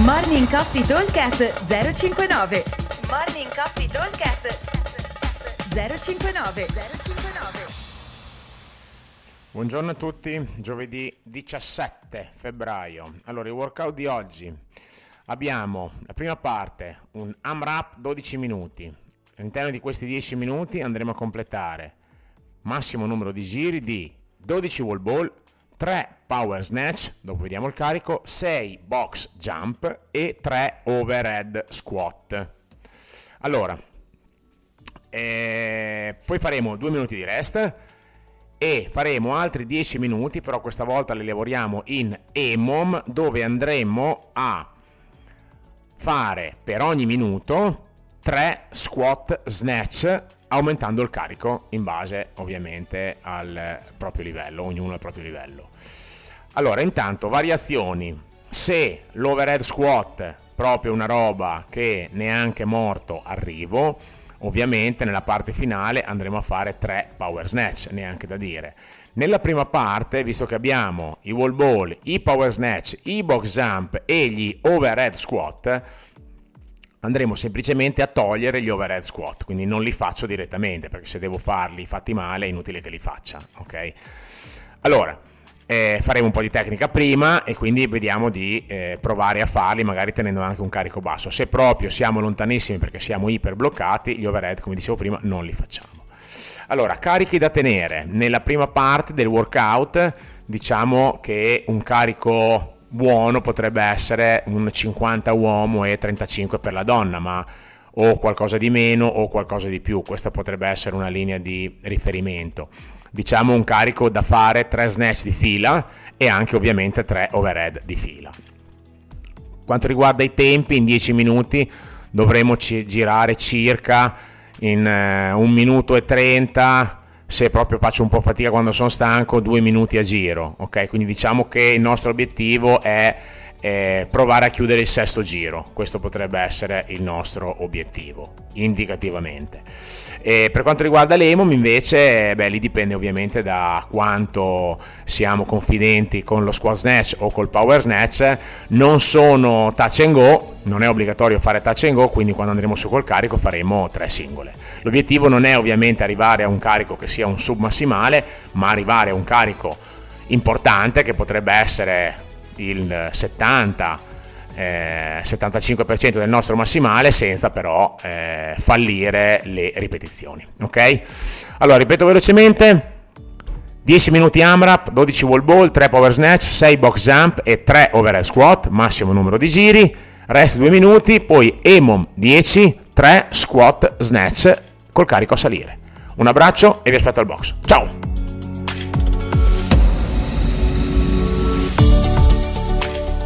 Morning Coffee Talkcast 059 Morning Coffee Talkcast 059 059 Buongiorno a tutti, giovedì 17 febbraio. Allora, il workout di oggi abbiamo la prima parte, un AMRAP 12 minuti. All'interno di questi 10 minuti andremo a completare massimo numero di giri di 12 wall ball, 3 power snatch, dopo vediamo il carico, 6 box jump e 3 overhead squat. Allora, eh, poi faremo 2 minuti di rest e faremo altri 10 minuti, però questa volta li lavoriamo in EMOM dove andremo a fare per ogni minuto 3 squat snatch aumentando il carico in base ovviamente al proprio livello, ognuno al proprio livello. Allora, intanto variazioni. Se l'overhead squat proprio una roba che neanche morto arrivo, ovviamente nella parte finale andremo a fare 3 power snatch, neanche da dire. Nella prima parte, visto che abbiamo i wall ball, i power snatch, i box jump e gli overhead squat, andremo semplicemente a togliere gli overhead squat, quindi non li faccio direttamente, perché se devo farli fatti male è inutile che li faccia, ok? Allora, eh, faremo un po' di tecnica prima e quindi vediamo di eh, provare a farli magari tenendo anche un carico basso. Se proprio siamo lontanissimi perché siamo iper bloccati, gli overhead, come dicevo prima, non li facciamo. Allora, carichi da tenere. Nella prima parte del workout diciamo che un carico buono potrebbe essere un 50 uomo e 35 per la donna, ma o qualcosa di meno o qualcosa di più, questa potrebbe essere una linea di riferimento. Diciamo un carico da fare 3 snatch di fila e anche ovviamente 3 overhead di fila. Quanto riguarda i tempi, in 10 minuti dovremo girare circa in 1 uh, minuto e 30 se proprio faccio un po' fatica quando sono stanco, due minuti a giro, ok? Quindi diciamo che il nostro obiettivo è eh, provare a chiudere il sesto giro. Questo potrebbe essere il nostro obiettivo, indicativamente. E per quanto riguarda l'EMOM, invece, beh, lì dipende ovviamente da quanto siamo confidenti con lo squat snatch o col power snatch. Non sono touch and go, non è obbligatorio fare touch and go, quindi quando andremo su col carico faremo tre singole. L'obiettivo non è ovviamente arrivare a un carico che sia un submassimale, ma arrivare a un carico importante che potrebbe essere il 70 eh, 75% del nostro massimale senza però eh, fallire le ripetizioni ok? Allora ripeto velocemente. 10 minuti AMRAP 12 wall ball 3 power snatch 6 box jump e 3 overhead squat massimo numero di giri. Rest 2 minuti poi EMOM 10 3 squat snatch col carico a salire. Un abbraccio e vi aspetto al box. Ciao